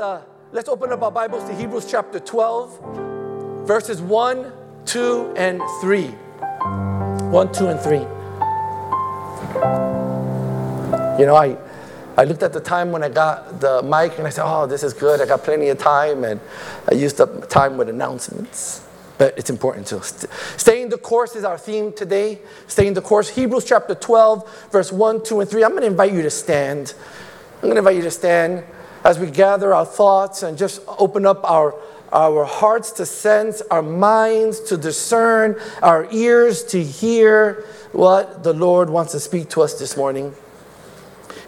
Let's, uh, let's open up our Bibles to Hebrews chapter 12, verses 1, 2, and 3. 1, 2, and 3. You know, I, I looked at the time when I got the mic and I said, oh, this is good. I got plenty of time. And I used up time with announcements. But it's important to st- staying the course is our theme today. Staying the course. Hebrews chapter 12, verse 1, 2, and 3. I'm going to invite you to stand. I'm going to invite you to stand as we gather our thoughts and just open up our, our hearts to sense, our minds to discern, our ears to hear what the Lord wants to speak to us this morning.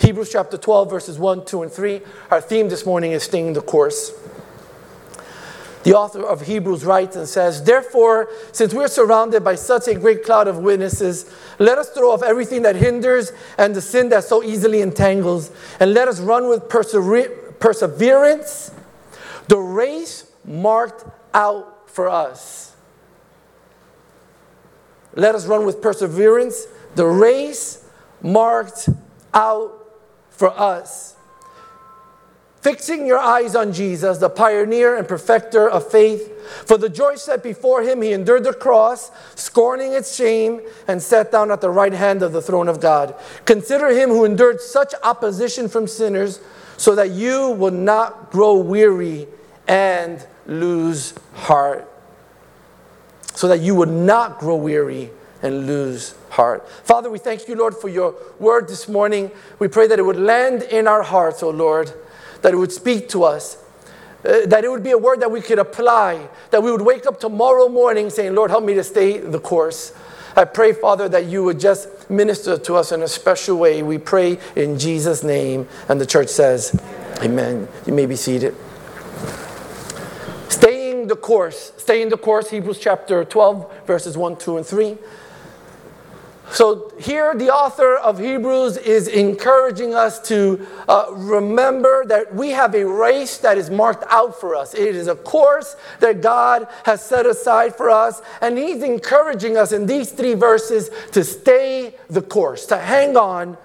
Hebrews chapter 12, verses 1, 2, and 3. Our theme this morning is staying the course. The author of Hebrews writes and says, Therefore, since we're surrounded by such a great cloud of witnesses, let us throw off everything that hinders and the sin that so easily entangles, and let us run with perseverance perseverance, the race marked out for us. Let us run with perseverance, the race marked out for us. Fixing your eyes on Jesus, the pioneer and perfecter of faith. For the joy set before him, he endured the cross, scorning its shame, and sat down at the right hand of the throne of God. Consider him who endured such opposition from sinners so that you will not grow weary and lose heart. So that you would not grow weary and lose heart. Father, we thank you, Lord, for your word this morning. We pray that it would land in our hearts, O oh Lord, that it would speak to us, uh, that it would be a word that we could apply, that we would wake up tomorrow morning saying, Lord, help me to stay the course. I pray, Father, that you would just minister to us in a special way. We pray in Jesus' name. And the church says, Amen. You may be seated. Staying the course, staying the course, Hebrews chapter 12, verses 1, 2, and 3. So, here the author of Hebrews is encouraging us to uh, remember that we have a race that is marked out for us. It is a course that God has set aside for us. And He's encouraging us in these three verses to stay the course, to hang on,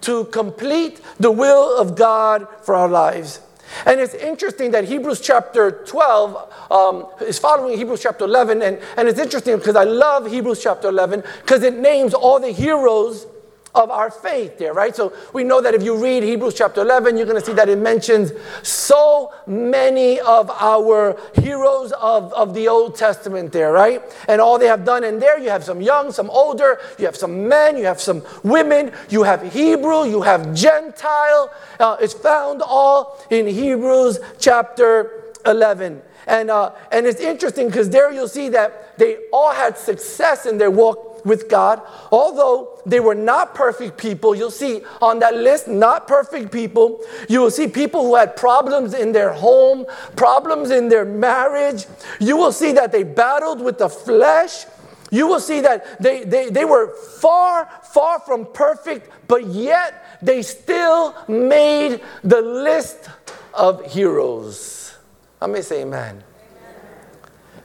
to complete the will of God for our lives. And it's interesting that Hebrews chapter 12 um, is following Hebrews chapter 11. And, and it's interesting because I love Hebrews chapter 11 because it names all the heroes of our faith there, right? So we know that if you read Hebrews chapter 11, you're going to see that it mentions so many of our heroes of, of the Old Testament there, right? And all they have done. And there you have some young, some older, you have some men, you have some women, you have Hebrew, you have Gentile. Uh, it's found all in Hebrews chapter 11. And, uh, and it's interesting because there you'll see that they all had success in their walk with God. Although they were not perfect people, you'll see on that list, not perfect people. You will see people who had problems in their home, problems in their marriage. You will see that they battled with the flesh. You will see that they, they, they were far, far from perfect, but yet they still made the list of heroes. I may say amen.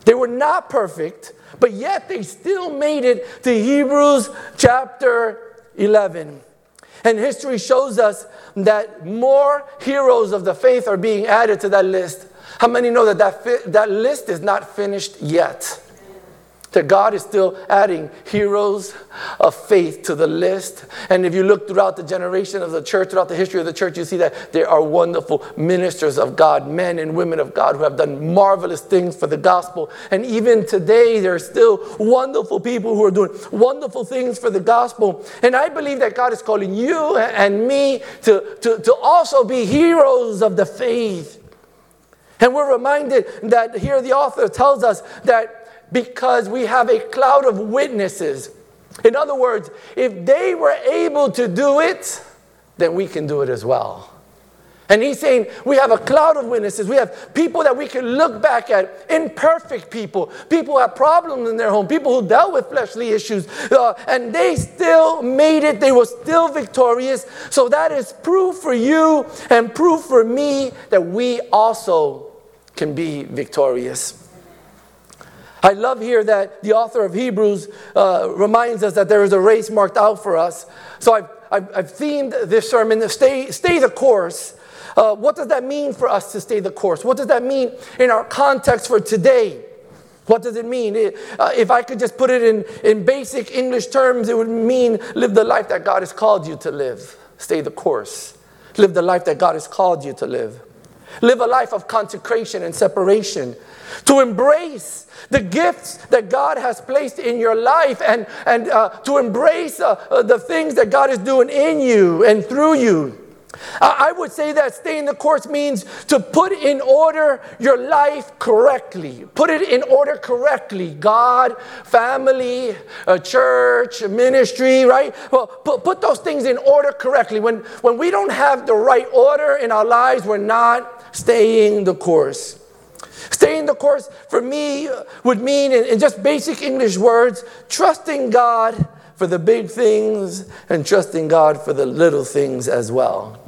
They were not perfect, but yet they still made it to Hebrews chapter 11. And history shows us that more heroes of the faith are being added to that list. How many know that that, fi- that list is not finished yet? That God is still adding heroes of faith to the list. And if you look throughout the generation of the church, throughout the history of the church, you see that there are wonderful ministers of God, men and women of God who have done marvelous things for the gospel. And even today, there are still wonderful people who are doing wonderful things for the gospel. And I believe that God is calling you and me to, to, to also be heroes of the faith. And we're reminded that here the author tells us that because we have a cloud of witnesses. In other words, if they were able to do it, then we can do it as well. And he's saying we have a cloud of witnesses. We have people that we can look back at, imperfect people, people who have problems in their home, people who dealt with fleshly issues, uh, and they still made it. They were still victorious. So that is proof for you and proof for me that we also can be victorious. I love here that the author of Hebrews uh, reminds us that there is a race marked out for us. So I've, I've, I've themed this sermon, stay, stay the course. uh, what does that mean for us to stay the course? What does that mean in our context for today? What does it mean? It, uh, if I could just put it in, in basic English terms, it would mean live the life that God has called you to live. Stay the course. Live the life that God has called you to live. Live a life of consecration and separation. To embrace the gifts that God has placed in your life and, and uh, to embrace uh, uh the things that God is doing in you and through you. I would say that staying the course means to put in order your life correctly. Put it in order correctly. God, family, church, ministry, right? Well, put, put those things in order correctly. When, when we don't have the right order in our lives, we're not staying the course. Staying the course for me would mean, in, in just basic English words, trusting God for the big things and trusting God for the little things as well.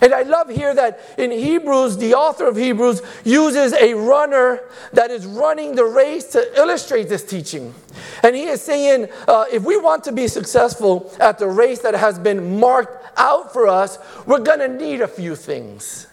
And I love here that in Hebrews, the author of Hebrews uses a runner that is running the race to illustrate this teaching. And he is saying, uh, if we want to be successful at the race that has been marked out for us, we're going to need a few things.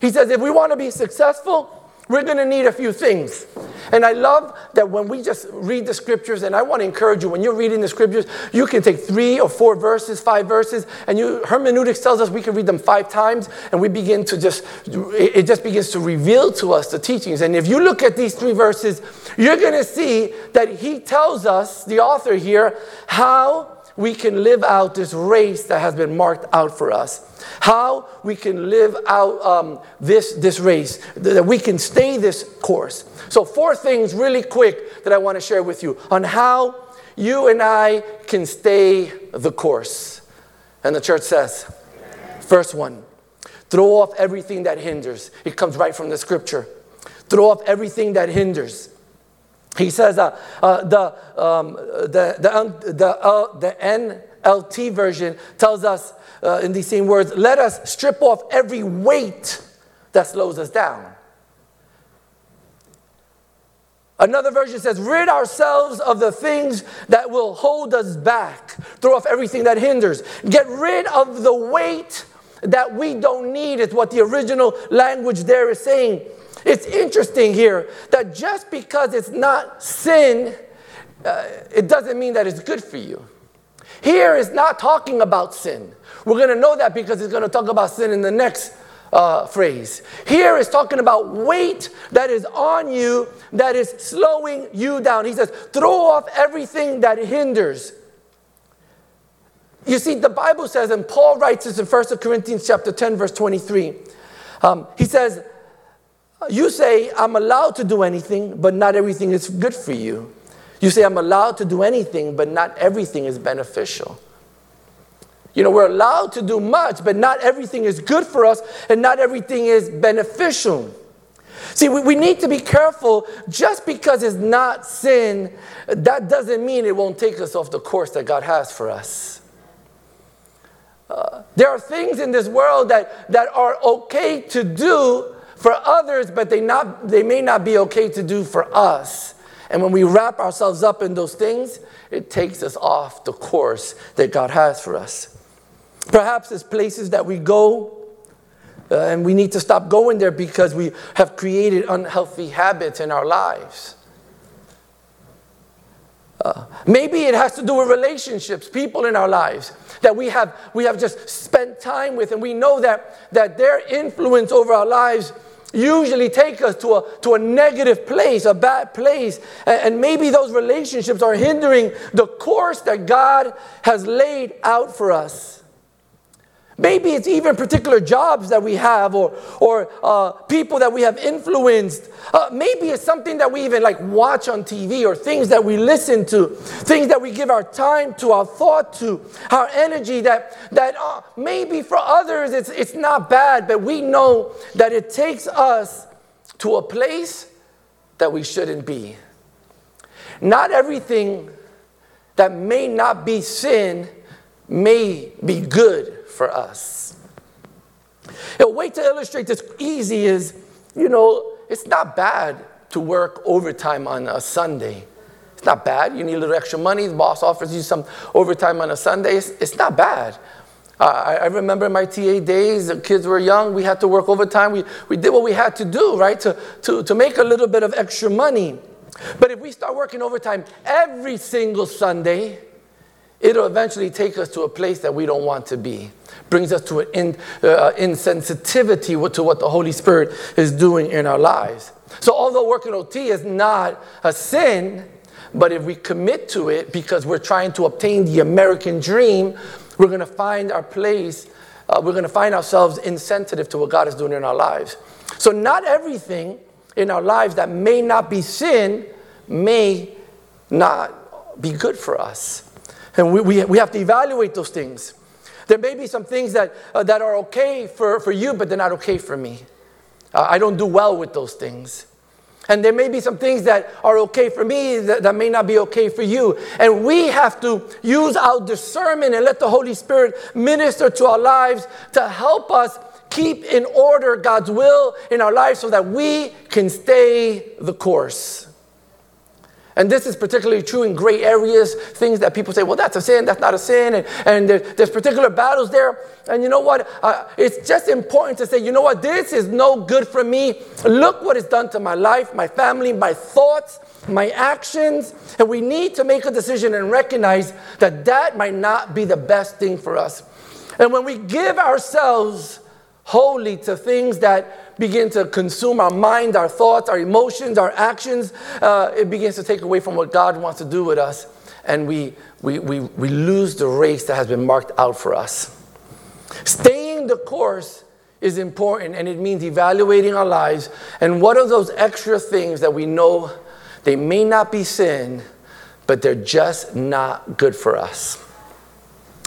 He says, if we want to be successful, we're going to need a few things. And I love that when we just read the scriptures, and I want to encourage you, when you're reading the scriptures, you can take three or four verses, five verses, and you hermeneutics tells us we can read them five times, and we begin to just, it just begins to reveal to us the teachings. And if you look at these three verses, you're going to see that he tells us, the author here, how we can live out this race that has been marked out for us. How we can live out um, this, this race, that we can stay this course. So, four things really quick that I want to share with you on how you and I can stay the course. And the church says, first one, throw off everything that hinders. It comes right from the scripture. Throw off everything that hinders. He says uh, uh, the, um, the, the, the, uh, the NLT version tells us uh, in these same words let us strip off every weight that slows us down. Another version says, rid ourselves of the things that will hold us back. Throw off everything that hinders. Get rid of the weight that we don't need, is what the original language there is saying. It's interesting here that just because it's not sin, uh, it doesn't mean that it's good for you. Here is not talking about sin. We're going to know that because it's going to talk about sin in the next uh, phrase. Here is talking about weight that is on you, that is slowing you down. He says, throw off everything that hinders. You see, the Bible says, and Paul writes this in 1 Corinthians chapter 10, verse 23. Um, he says, you say, I'm allowed to do anything, but not everything is good for you. You say, I'm allowed to do anything, but not everything is beneficial. You know, we're allowed to do much, but not everything is good for us, and not everything is beneficial. See, we, we need to be careful. Just because it's not sin, that doesn't mean it won't take us off the course that God has for us. Uh, there are things in this world that, that are okay to do, for others, but they, not, they may not be okay to do for us. And when we wrap ourselves up in those things, it takes us off the course that God has for us. Perhaps it's places that we go uh, and we need to stop going there because we have created unhealthy habits in our lives. Uh, maybe it has to do with relationships, people in our lives that we have, we have just spent time with, and we know that, that their influence over our lives usually take us to a, to a negative place, a bad place. And maybe those relationships are hindering the course that God has laid out for us. Maybe it's even particular jobs that we have or, or uh, people that we have influenced. Uh, maybe it's something that we even like watch on TV or things that we listen to, things that we give our time to, our thought to, our energy that, that uh, maybe for others it's, it's not bad, but we know that it takes us to a place that we shouldn't be. Not everything that may not be sin may be good for us. A way to illustrate this easy is, you know, it's not bad to work overtime on a Sunday. It's not bad. You need a little extra money. The boss offers you some overtime on a Sunday. It's, it's not bad. Uh, I, I remember my TA days, the kids were young, we had to work overtime. We, we did what we had to do, right, to, to, to make a little bit of extra money. But if we start working overtime every single Sunday, it'll eventually take us to a place that we don't want to be. Brings us to an in, uh, insensitivity to what the Holy Spirit is doing in our lives. So, although working OT is not a sin, but if we commit to it because we're trying to obtain the American dream, we're going to find our place, uh, we're going to find ourselves insensitive to what God is doing in our lives. So, not everything in our lives that may not be sin may not be good for us. And we, we, we have to evaluate those things. There may be some things that, uh, that are okay for, for you, but they're not okay for me. Uh, I don't do well with those things. And there may be some things that are okay for me that, that, may not be okay for you. And we have to use our discernment and let the Holy Spirit minister to our lives to help us keep in order God's will in our lives so that we can stay the course. And this is particularly true in gray areas, things that people say, well, that's a sin, that's not a sin. And, and there, there's particular battles there. And you know what? Uh, it's just important to say, you know what? This is no good for me. Look what it's done to my life, my family, my thoughts, my actions. And we need to make a decision and recognize that that might not be the best thing for us. And when we give ourselves wholly to things that begin to consume our mind, our thoughts, our emotions, our actions, uh, it begins to take away from what God wants to do with us. And we, we, we, we lose the race that has been marked out for us. Staying the course is important, and it means evaluating our lives. And what are those extra things that we know they may not be sin, but they're just not good for us?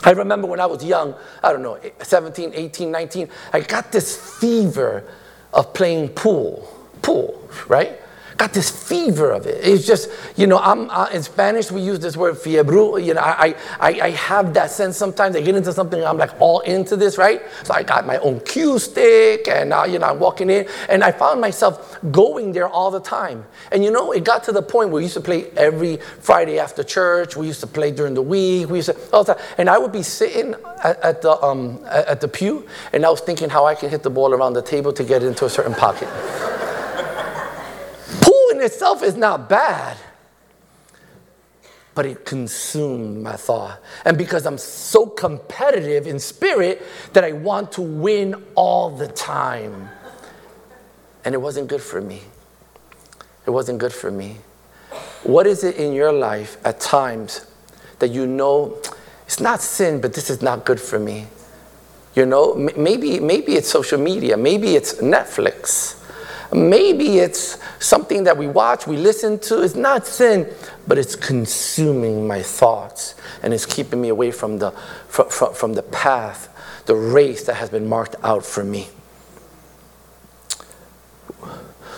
I remember when I was young, I don't know, 17, 18, 19, I got this fever of playing pool, pool, right? Got this fever of it. It's just, you know, I'm uh, in Spanish we use this word fiebre. You know, I, I, I have that sense sometimes. I get into something, I'm like all into this, right? So I got my own cue stick, and uh, you know, I'm walking in, and I found myself going there all the time. And you know, it got to the point where we used to play every Friday after church. We used to play during the week. We used to all the time, and I would be sitting at, at the um, at the pew, and I was thinking how I can hit the ball around the table to get into a certain pocket itself is not bad, but it consumed my thought. And because I'm so competitive in spirit that I want to win all the time. And it wasn't good for me. It wasn't good for me. What is it in your life at times that you know it's not sin, but this is not good for me? You know, maybe, maybe it's social media, maybe it's Netflix. Maybe it's something that we watch, we listen to. It's not sin, but it's consuming my thoughts and it's keeping me away from the, from, from, from the path, the race that has been marked out for me.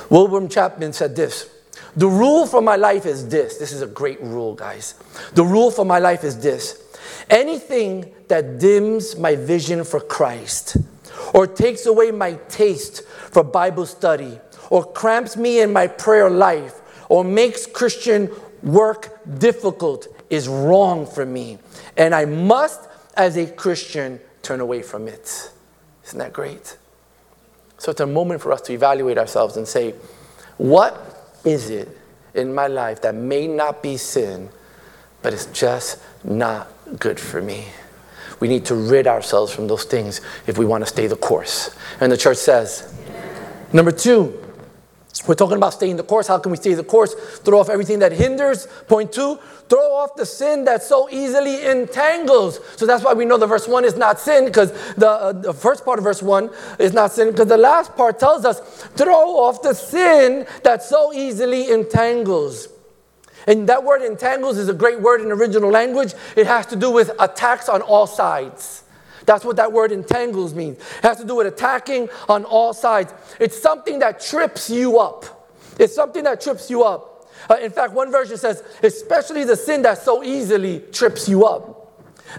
William Chapman said this The rule for my life is this. This is a great rule, guys. The rule for my life is this anything that dims my vision for Christ or takes away my taste for Bible study or cramps me in my prayer life or makes Christian work difficult is wrong for me. And I must, as a Christian, turn away from it. Isn't that great? So it's a moment for us to evaluate ourselves and say, what is it in my life that may not be sin, but it's just not good for me? We need to rid ourselves from those things if we want to stay the course. And the church says, number two, we're talking about staying the course. How can we stay the course? Throw off everything that hinders. Point two, throw off the sin that so easily entangles. So that's why we know the verse one is not sin because the, uh, the first part of verse one is not sin because the last part tells us throw off the sin that so easily entangles. And that word entangles is a great word in original language. It has to do with attacks on all sides. That's what that word entangles means. It has to do with attacking on all sides. It's something that trips you up. It's something that trips you up. Uh, in fact, one version says, especially the sin that so easily trips you up.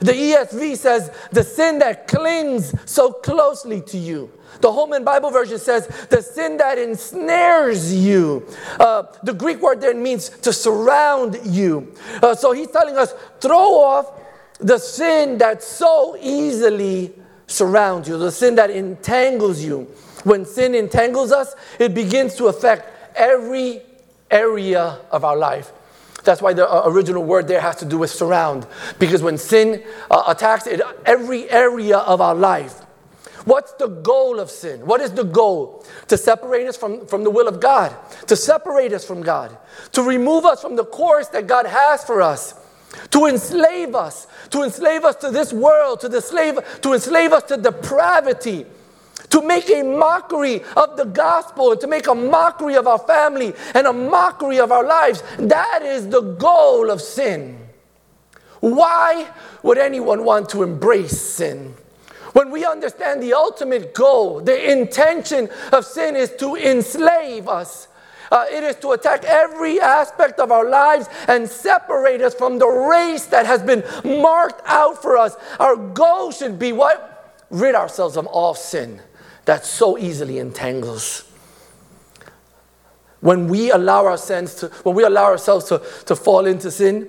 The ESV says, the sin that clings so closely to you. The Holman Bible version says, the sin that ensnares you. Uh, the Greek word there means to surround you. Uh, so he's telling us, throw off the sin that so easily surrounds you, the sin that entangles you. When sin entangles us, it begins to affect every area of our life. That's why the uh, original word there has to do with surround. Because when sin uh, attacks it, every area of our life, What's the goal of sin? What is the goal? To separate us from, from the will of God, to separate us from God, to remove us from the course that God has for us, to enslave us, to enslave us to this world, to, the slave, to enslave us to depravity, to make a mockery of the gospel, and to make a mockery of our family and a mockery of our lives. That is the goal of sin. Why would anyone want to embrace sin? When we understand the ultimate goal, the intention of sin is to enslave us. Uh, it is to attack every aspect of our lives and separate us from the race that has been marked out for us. Our goal should be what? Rid ourselves of all sin that so easily entangles. When we allow our sins to, when we allow ourselves to, to fall into sin,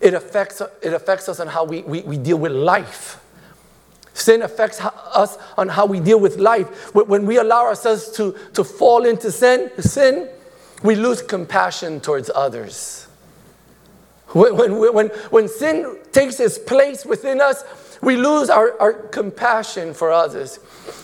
it affects, it affects us on how we, we, we deal with life. Sin affects us on how we deal with life. When we allow ourselves to, to fall into sin, sin, we lose compassion towards others. When, when, when, when sin takes its place within us, we lose our, our compassion for others.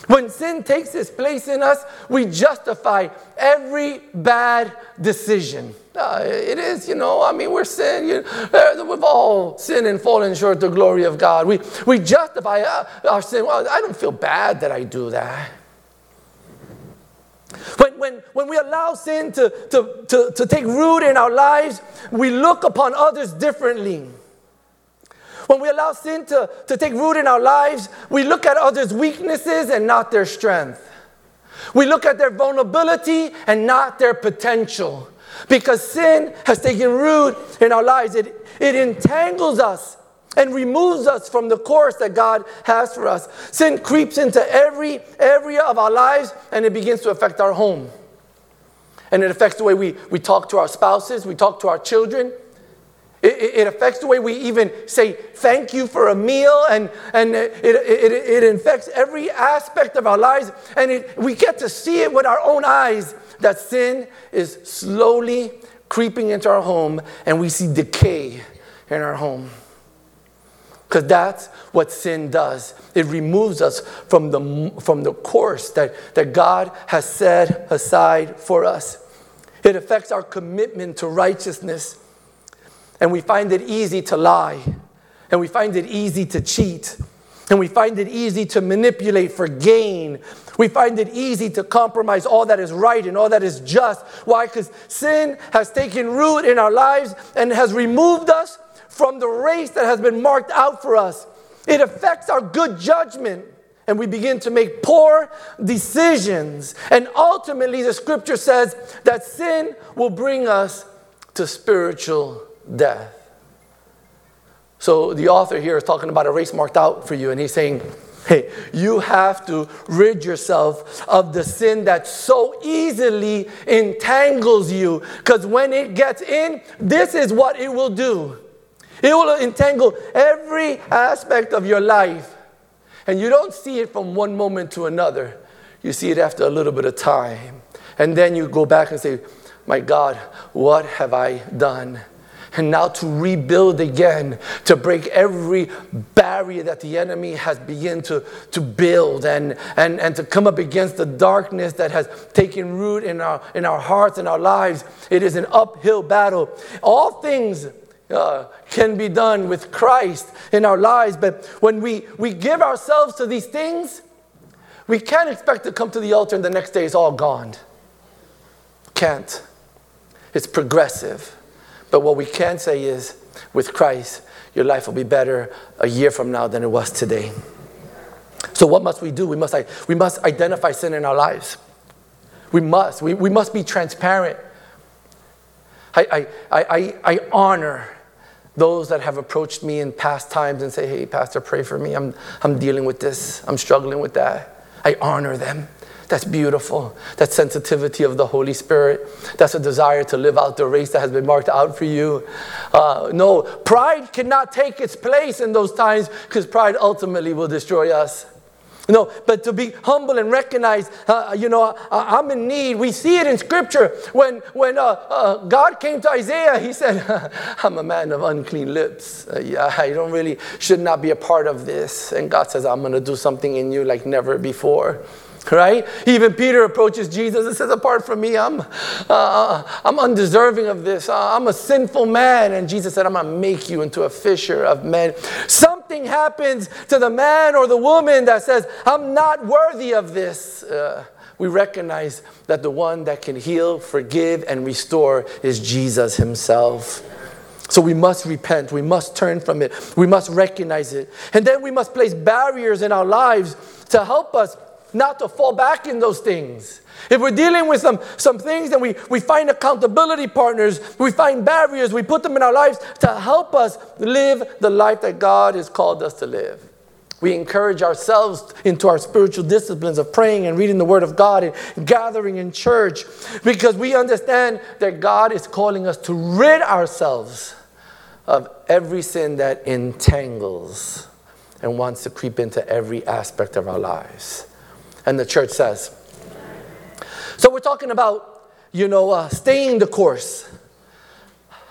When sin takes its place in us, we justify every bad decision. Uh, it is, you know, I mean, we're sin. You, uh, we've all sinned and fallen short of the glory of God. We, we justify uh, our sin. Well, I don't feel bad that I do that. When, when, when we allow sin to, to, to, to take root in our lives, we look upon others differently. When we allow sin to, to take root in our lives, we look at others' weaknesses and not their strength. We look at their vulnerability and not their potential. Because sin has taken root in our lives, it, it entangles us and removes us from the course that God has for us. Sin creeps into every area of our lives and it begins to affect our home. And it affects the way we, we talk to our spouses, we talk to our children, it, affects the way we even say thank you for a meal, and, and it, it, it infects every aspect of our lives. And it, we get to see it with our own eyes that sin is slowly creeping into our home, and we see decay in our home. Because that's what sin does. It removes us from the, from the course that, that God has set aside for us. It affects our commitment to righteousness. And we find it easy to lie. And we find it easy to cheat. And we find it easy to manipulate for gain. We find it easy to compromise all that is right and all that is just. Why? Because sin has taken root in our lives and has removed us from the race that has been marked out for us. It affects our good judgment and we begin to make poor decisions. And ultimately, the scripture says that sin will bring us to spiritual death. So the author here is talking about a race marked out for you, and he's saying, Hey, you have to rid yourself of the sin that so easily entangles you. Because when it gets in, this is what it will do it will entangle every aspect of your life. And you don't see it from one moment to another, you see it after a little bit of time. And then you go back and say, My God, what have I done? And now to rebuild again, to break every barrier that the enemy has begun to, to build and, and, and to come up against the darkness that has taken root in our, in our hearts and our lives. It is an uphill battle. All things uh, can be done with Christ in our lives, but when we, we give ourselves to these things, we can't expect to come to the altar and the next day is all gone. Can't. It's progressive. But what we can say is, with Christ, your life will be better a year from now than it was today. So, what must we do? We must, we must identify sin in our lives. We must. We, we must be transparent. I, I, I, I honor those that have approached me in past times and say, hey, Pastor, pray for me. I'm, I'm dealing with this. I'm struggling with that. I honor them. That's beautiful. That sensitivity of the Holy Spirit. That's a desire to live out the race that has been marked out for you. Uh, no, pride cannot take its place in those times because pride ultimately will destroy us. No, but to be humble and recognize, uh, you know, I, am in need. We see it in Scripture. When, when uh, uh, God came to Isaiah, he said, I'm a man of unclean lips. Uh, yeah, I don't really, should not be a part of this. And God says, I'm going to do something in you like never before right? Even Peter approaches Jesus and says, Apart from me, I'm, uh, I'm undeserving of this. Uh, I'm a sinful man. And Jesus said, I'm going to make you into a fisher of men. Something happens to the man or the woman that says, I'm not worthy of this. Uh, we recognize that the one that can heal, forgive, and restore is Jesus himself. So we must repent. We must turn from it. We must recognize it. And then we must place barriers in our lives to help us not to fall back in those things. If we're dealing with some, some things and we, we find accountability partners, we find barriers, we put them in our lives to help us live the life that God has called us to live. We encourage ourselves into our spiritual disciplines of praying and reading the Word of God and gathering in church because we understand that God is calling us to rid ourselves of every sin that entangles and wants to creep into every aspect of our lives. And the church says. So we're talking about, you know, uh, staying the course.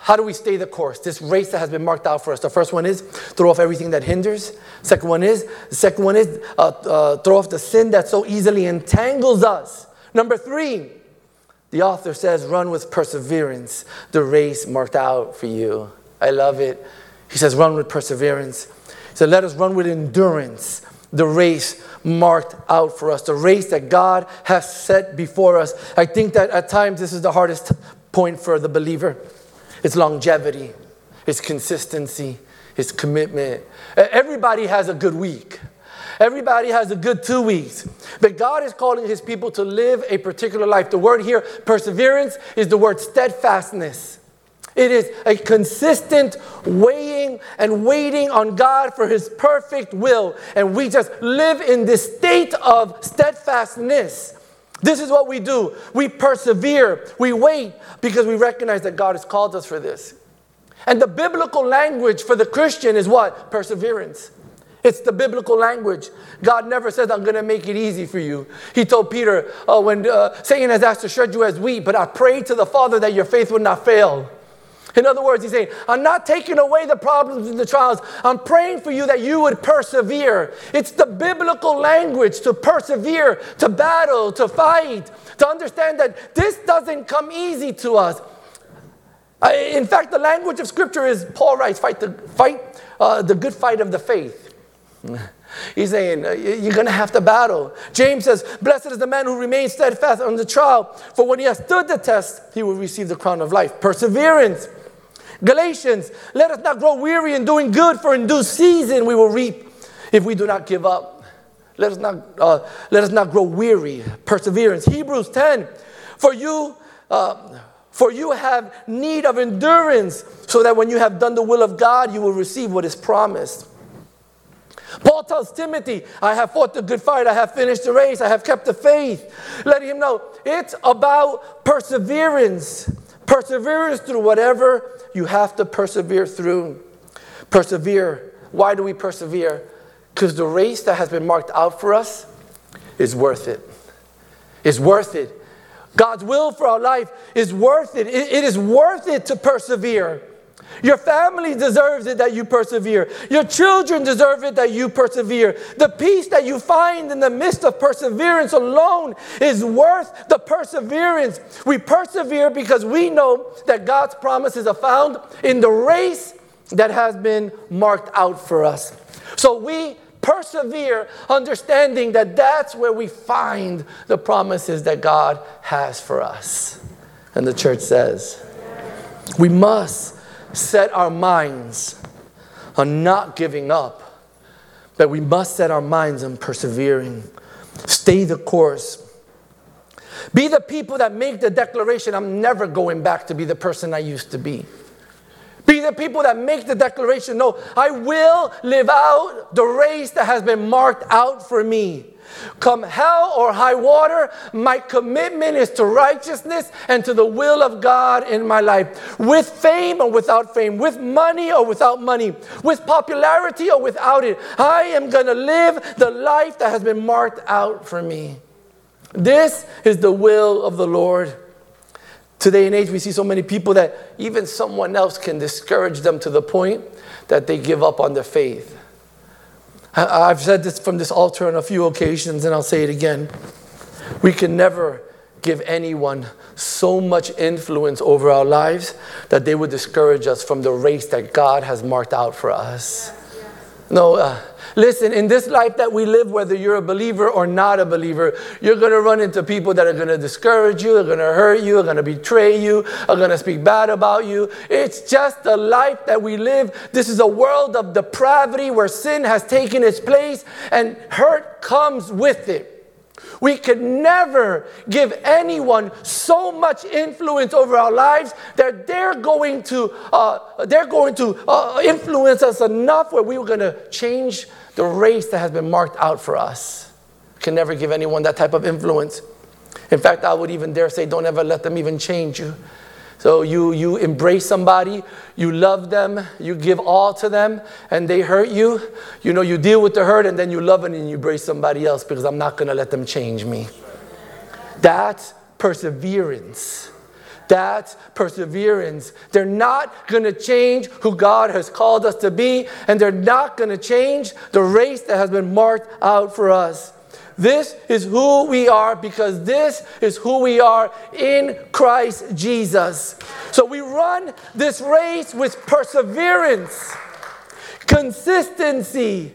How do we stay the course? This race that has been marked out for us. The first one is throw off everything that hinders. Second one is the second one is uh, uh, throw off the sin that so easily entangles us. Number three, the author says, run with perseverance the race marked out for you. I love it. He says, run with perseverance. Said, let us run with endurance the race marked out for us, the race that God has set before us. I think that at times this is the hardest point for the believer it's longevity, it's consistency, it's commitment. Everybody has a good week. Everybody has a good two weeks. But God is calling his people to live a particular life. The word here, perseverance, is the word steadfastness. It is a consistent weighing and waiting on God for His perfect will. And we just live in this state of steadfastness. This is what we do. We persevere, we wait because we recognize that God has called us for this. And the biblical language for the Christian is what? Perseverance. It's the biblical language. God never says, I'm going to make it easy for you. He told Peter, oh, when uh, Satan has asked to shred you as wheat, but I pray to the Father that your faith would not fail. In other words, he's saying, I'm not taking away the problems and the trials. I'm praying for you that you would persevere. It's the biblical language to persevere, to battle, to fight, to understand that this doesn't come easy to us. in fact, the language of Scripture is Paul writes, fight the, fight, uh, the good fight of the faith. He's saying, uh, You're going to have to battle. James says, Blessed is the man who remains steadfast on the trial, for when he has stood the test, he will receive the crown of life. Perseverance. Galatians, let us not grow weary in doing good, for in due season we will reap if we do not give up. Let us not, uh, let us not grow weary. Perseverance. Hebrews 10, for you, uh, for you have need of endurance, so that when you have done the will of God, you will receive what is promised. Paul tells Timothy, I have fought the good fight, I have finished the race, I have kept the faith. Letting him know it's about perseverance. Perseverance through whatever you have to persevere through. Persevere. Why do we persevere? Because the race that has been marked out for us is worth it. It's worth it. God's will for our life is worth it. it, it is worth it to persevere. Your family deserves it that you persevere. Your children deserve it that you persevere. The peace that you find in the midst of perseverance alone is worth the perseverance. We persevere because we know that God's promises are found in the race that has been marked out for us. So we persevere, understanding that that's where we find the promises that God has for us. And the church says, we must set our minds on not giving up, but we must set our minds on persevering. Stay the course. Be the people that make the declaration I'm never going back to be the person I used to be. Be the people that make the declaration no, I will live out the race that has been marked out for me. Come hell or high water, my commitment is to righteousness and to the will of God in my life. With fame or without fame, with money or without money, with popularity or without it, I am going to live the life that has been marked out for me. This is the will of the Lord. Today and age, we see so many people that even someone else can discourage them to the point that they give up on their faith. I've said this from this altar on a few occasions, and I'll say it again. We can never give anyone so much influence over our lives that they would discourage us from the race that God has marked out for us. No, uh, listen, in this life that we live, whether you're a believer or not a believer, you're going to run into people that are going to discourage you, are going to hurt you, are going to betray you, are going to speak bad about you. It's just the life that we live. This is a world of depravity where sin has taken its place and hurt comes with it. We could never give anyone so much influence over our lives that they're going to, uh, they're going to uh, influence us enough where we were going to change the race that has been marked out for us. Can never give anyone that type of influence. In fact, I would even dare say, don't ever let them even change you. So you, you embrace somebody, you love them, you give all to them, and they hurt you. You know, you deal with the hurt, and then you love and you embrace somebody else because I'm not going to let them change me. That's perseverance. That's perseverance. They're not going to change who God has called us to be, and they're not going to change the race that has been marked out for us. This is who we are because this is who we are in Christ Jesus. So we run this race with perseverance, consistency,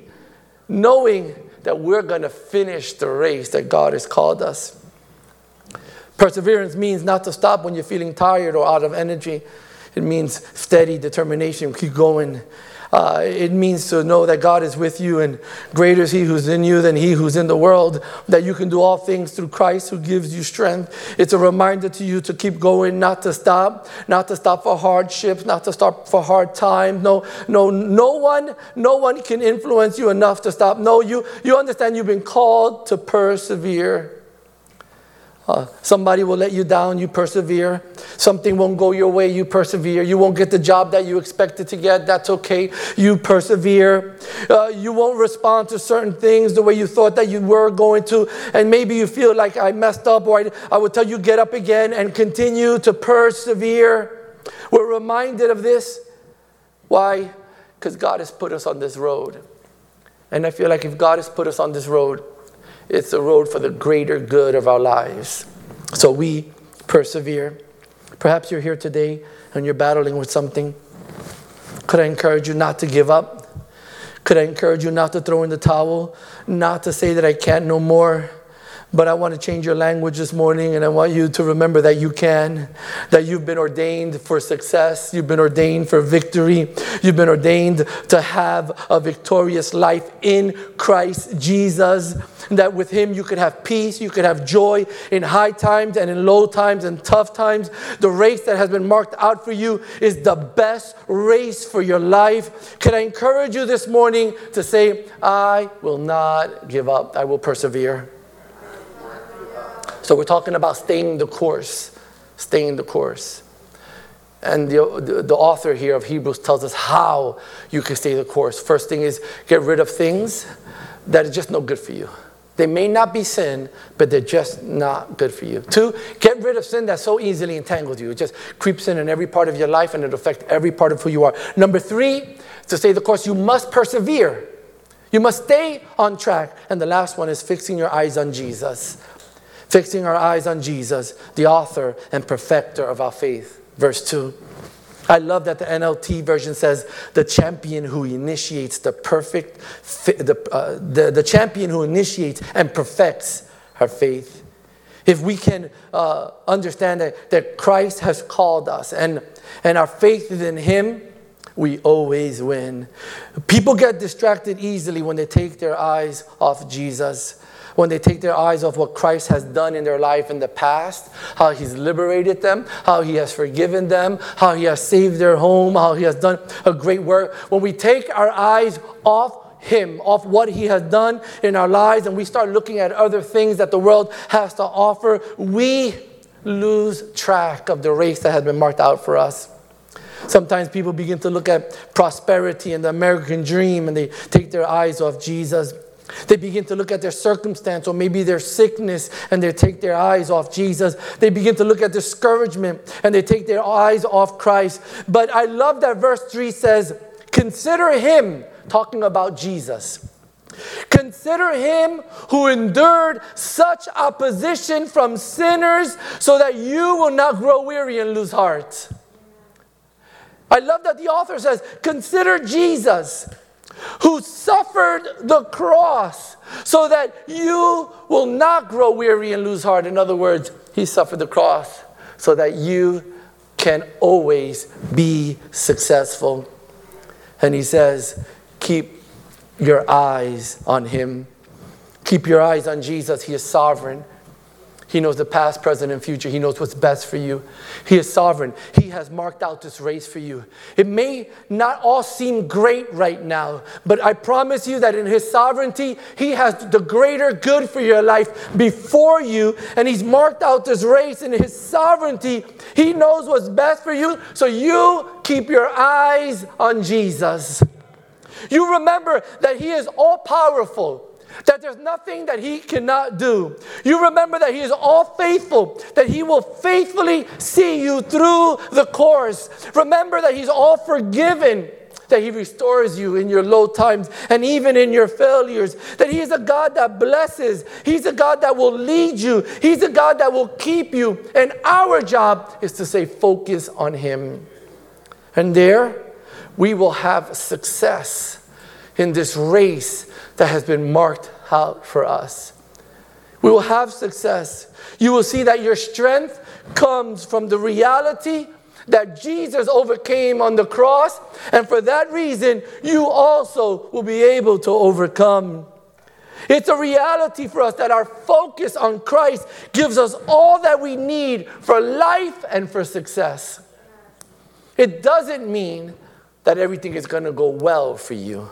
knowing that we're going to finish the race that God has called us. Perseverance means not to stop when you're feeling tired or out of energy. It means steady determination, keep going. Uh, it means to know that God is with you and greater is He who's in you than He who's in the world, that you can do all things through Christ who gives you strength. It's a reminder to you to keep going, not to stop, not to stop for hardships, not to stop for hard times. No, no, no one, no one can influence you enough to stop. No, you, you understand you've been called to persevere. Uh, somebody will let you down, you persevere. Something won't go your way, you persevere. You won't get the job that you expected to get, that's okay, you persevere. Uh, you won't respond to certain things the way you thought that you were going to, and maybe you feel like I messed up, or I, I will tell you get up again and continue to persevere. We're reminded of this. Why? Because God has put us on this road. And I feel like if God has put us on this road, it's a road for the greater good of our lives. So we persevere. Perhaps you're here today and you're battling with something. Could I encourage you not to give up? Could I encourage you not to throw in the towel? Not to say that I can't no more? But I want to change your language this morning, and I want you to remember that you can, that you've been ordained for success, you've been ordained for victory, you've been ordained to have a victorious life in Christ Jesus. That with Him you could have peace, you could have joy in high times and in low times and tough times. The race that has been marked out for you is the best race for your life. Can I encourage you this morning to say, I will not give up, I will persevere? So we're talking about staying the course, staying the course. And the, the, the, author here of Hebrews tells us how you can stay the course. First thing is get rid of things that are just no good for you. They may not be sin, but they're just not good for you. Two, get rid of sin that so easily entangles you. It just creeps in in every part of your life and it affects every part of who you are. Number three, to stay the course, you must persevere. You must stay on track. And the last one is fixing your eyes on Jesus fixing our eyes on Jesus, the author and perfecter of our faith. Verse 2. I love that the NLT version says the champion who initiates the perfect, the, uh, the, the champion who initiates and perfects our faith. If we can uh, understand that, that Christ has called us and, and our faith is in Him, we always win. People get distracted easily when they take their eyes off Jesus when they take their eyes off what Christ has done in their life in the past, how He's liberated them, how He has forgiven them, how He has saved their home, how He has done a great work. When we take our eyes off him, off what He has done in our lives, and we start looking at other things that the world has to offer, we lose track of the race that has been marked out for us. Sometimes people begin to look at prosperity and the American dream and they take their eyes off Jesus. They begin to look at their circumstance or maybe their sickness and they take their eyes off Jesus. They begin to look at discouragement and they take their eyes off Christ. But I love that verse 3 says, Consider him, talking about Jesus. Consider him who endured such opposition from sinners so that you will not grow weary and lose heart. I love that the author says, Consider Jesus who suffered the cross so that you will not grow weary and lose heart. In other words, he suffered the cross so that you can always be successful. And he says, keep your eyes on him. Keep your eyes on Jesus. He is sovereign. He knows the past, present, and future. He knows what's best for you. He is sovereign. He has marked out this race for you. It may not all seem great right now, but I promise you that in His sovereignty, He has the greater good for your life before you, and He's marked out this race in His sovereignty. He knows what's best for you, so you keep your eyes on Jesus. You remember that He is all powerful that there's nothing that he cannot do. You remember that he is all faithful, that he will faithfully see you through the course. Remember that he's all forgiven. That he restores you in your low times and even in your failures. That he is a God that blesses. He's a God that will lead you. He's a God that will keep you. And our job is to say, focus on him. And there we will have success in this race that has been marked out for us. We will have success. You will see that your strength comes from the reality that Jesus overcame on the cross, and for that reason, you also will be able to overcome. It's a reality for us that our focus on Christ gives us all that we need for life and for success. It doesn't mean that everything is going to go well for you.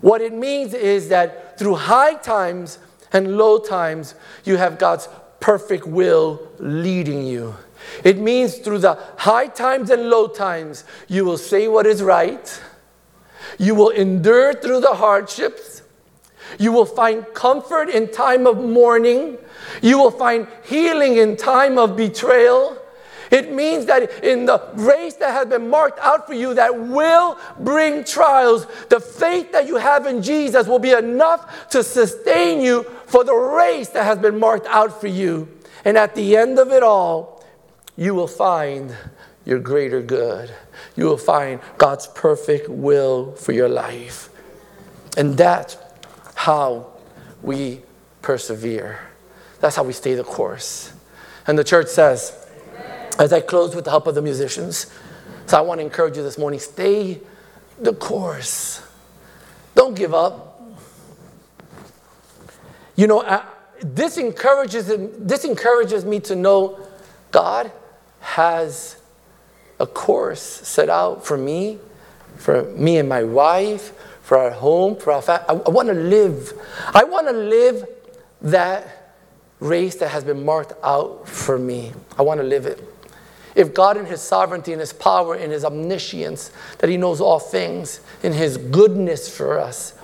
What it means is that through high times and low times, you have God's perfect will leading you. It means through the high times and low times, you will say what is right. You will endure through the hardships. You will find comfort in time of mourning. You will find healing in time of betrayal. It means that in the race that has been marked out for you that will bring trials, the faith that you have in Jesus will be enough to sustain you for the race that has been marked out for you. And at the end of it all, you will find your greater good. You will find God's perfect will for your life. And that's how we persevere. That's how we stay the course. And the church says, as I close with the help of the musicians, so I want to encourage you this morning stay the course. Don't give up. You know, I, this encourages, this encourages me to know God has a course set out for me, for me and my wife, for our home, for our family. I, I want to live. I want to live that race that has been marked out for me. I want to live it. If God, in His sovereignty and His power and His omniscience, that He knows all things, in His goodness for us,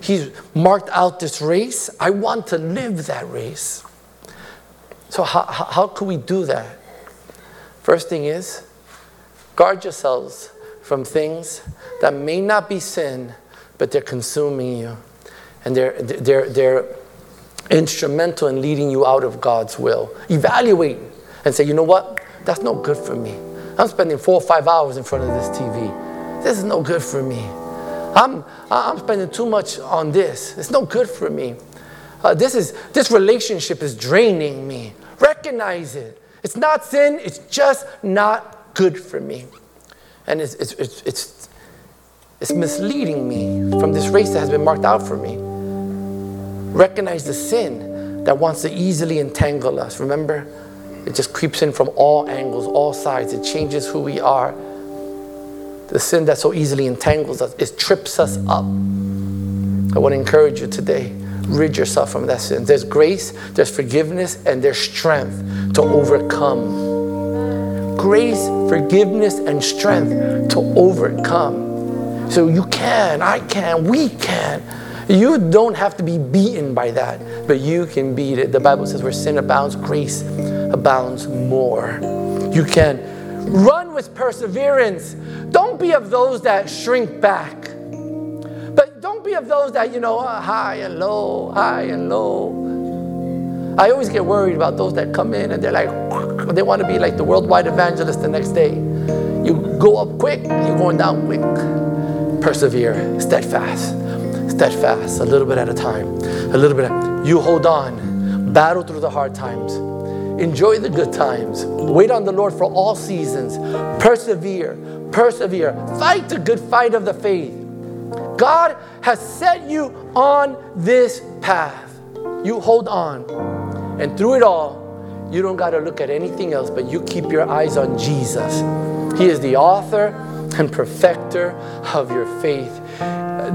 He's marked out this race, I want to live that race. So, how, how can we do that? First thing is, guard yourselves from things that may not be sin, but they're consuming you. And they're, they're, they're instrumental in leading you out of God's will. Evaluate and say, you know what? That's no good for me. I'm spending four or five hours in front of this TV. This is no good for me. I'm, I'm spending too much on this. It's no good for me. Uh, this, is, this relationship is draining me. Recognize it. It's not sin, it's just not good for me. And it's, it's, it's, it's is misleading me from this race that has been marked out for me. Recognize the sin that wants to easily entangle us. Remember, it just creeps in from all angles, all sides. It changes who we are. The sin that so easily entangles us, it trips us up. I want to encourage you today rid yourself from that sin. There's grace, there's forgiveness, and there's strength to overcome. Grace, forgiveness, and strength to overcome. So you can, I can, we can. You don't have to be beaten by that, but you can beat it. The Bible says where sin abounds, grace abounds more. You can run with perseverance. Don't be of those that shrink back But don't be of those that, you know, uh, high and low, high and low. I always get worried about those that come in and they're like, they want to be like the worldwide evangelist the next day. You go up quick, you're going down quick. Persevere, steadfast, steadfast, a little bit at a time, a little bit. At, you hold on, battle through the hard times, enjoy the good times, wait on the Lord for all seasons, persevere, persevere, fight the good fight of the faith. God has set you on this path. You hold on. And through it all, you don't got to look at anything else, but you keep your eyes on Jesus. He is the author and perfecter of your faith.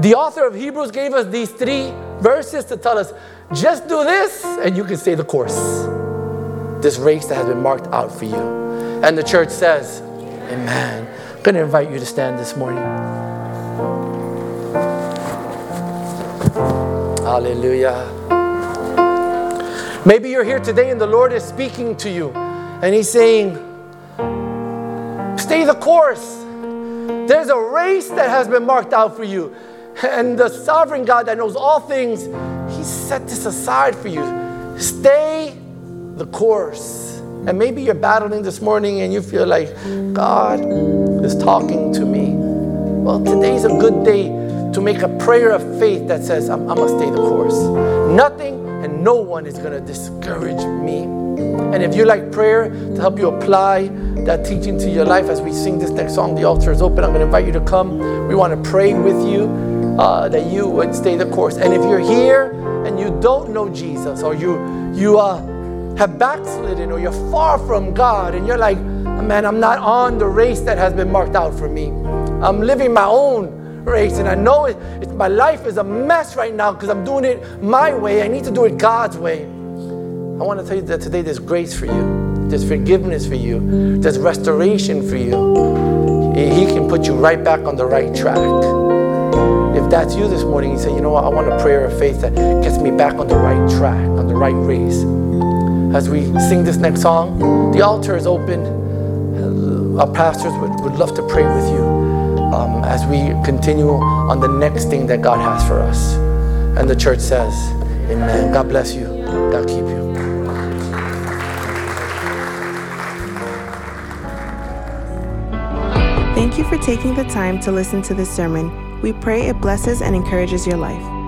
The author of Hebrews gave us these three verses to tell us just do this, and you can stay the course. This race that has been marked out for you. And the church says, Amen. I'm going to invite you to stand this morning. Hallelujah. Maybe you're here today and the Lord is speaking to you and He's saying, Stay the course. There's a race that has been marked out for you. And the sovereign God that knows all things, He set this aside for you. Stay the course. And maybe you're battling this morning and you feel like God is talking to me. Well, today's a good day to make a prayer of faith that says, I'm, I'm going to stay the course. Nothing and no one is going to discourage me. And if you like prayer to help you apply that teaching to your life as we sing this next song, the altar is open. I'm going to invite you to come. We want to pray with you uh, that you would stay the course. And if you're here and you don't know Jesus or you, you uh, have backslidden or you're far from God and you're like, man, I'm not on the race that has been marked out for me. I'm living my own race. And I know it, it my life is a mess right now because I'm doing it my way. I need to do it God's way. I want to tell you that today there's grace for you, there's forgiveness for you, there's restoration for you. He can put you right back on the right track. If that's you this morning, you say, you know what, I want a prayer of faith that gets me back on the right track, on the right race. As we sing this next song, the altar is open. Our pastors would, would love to pray with you um, as we continue on the next thing that God has for us. And the church says, Amen. God bless you. God keep you. Thank you for taking the time to listen to this sermon. We pray it blesses and encourages your life.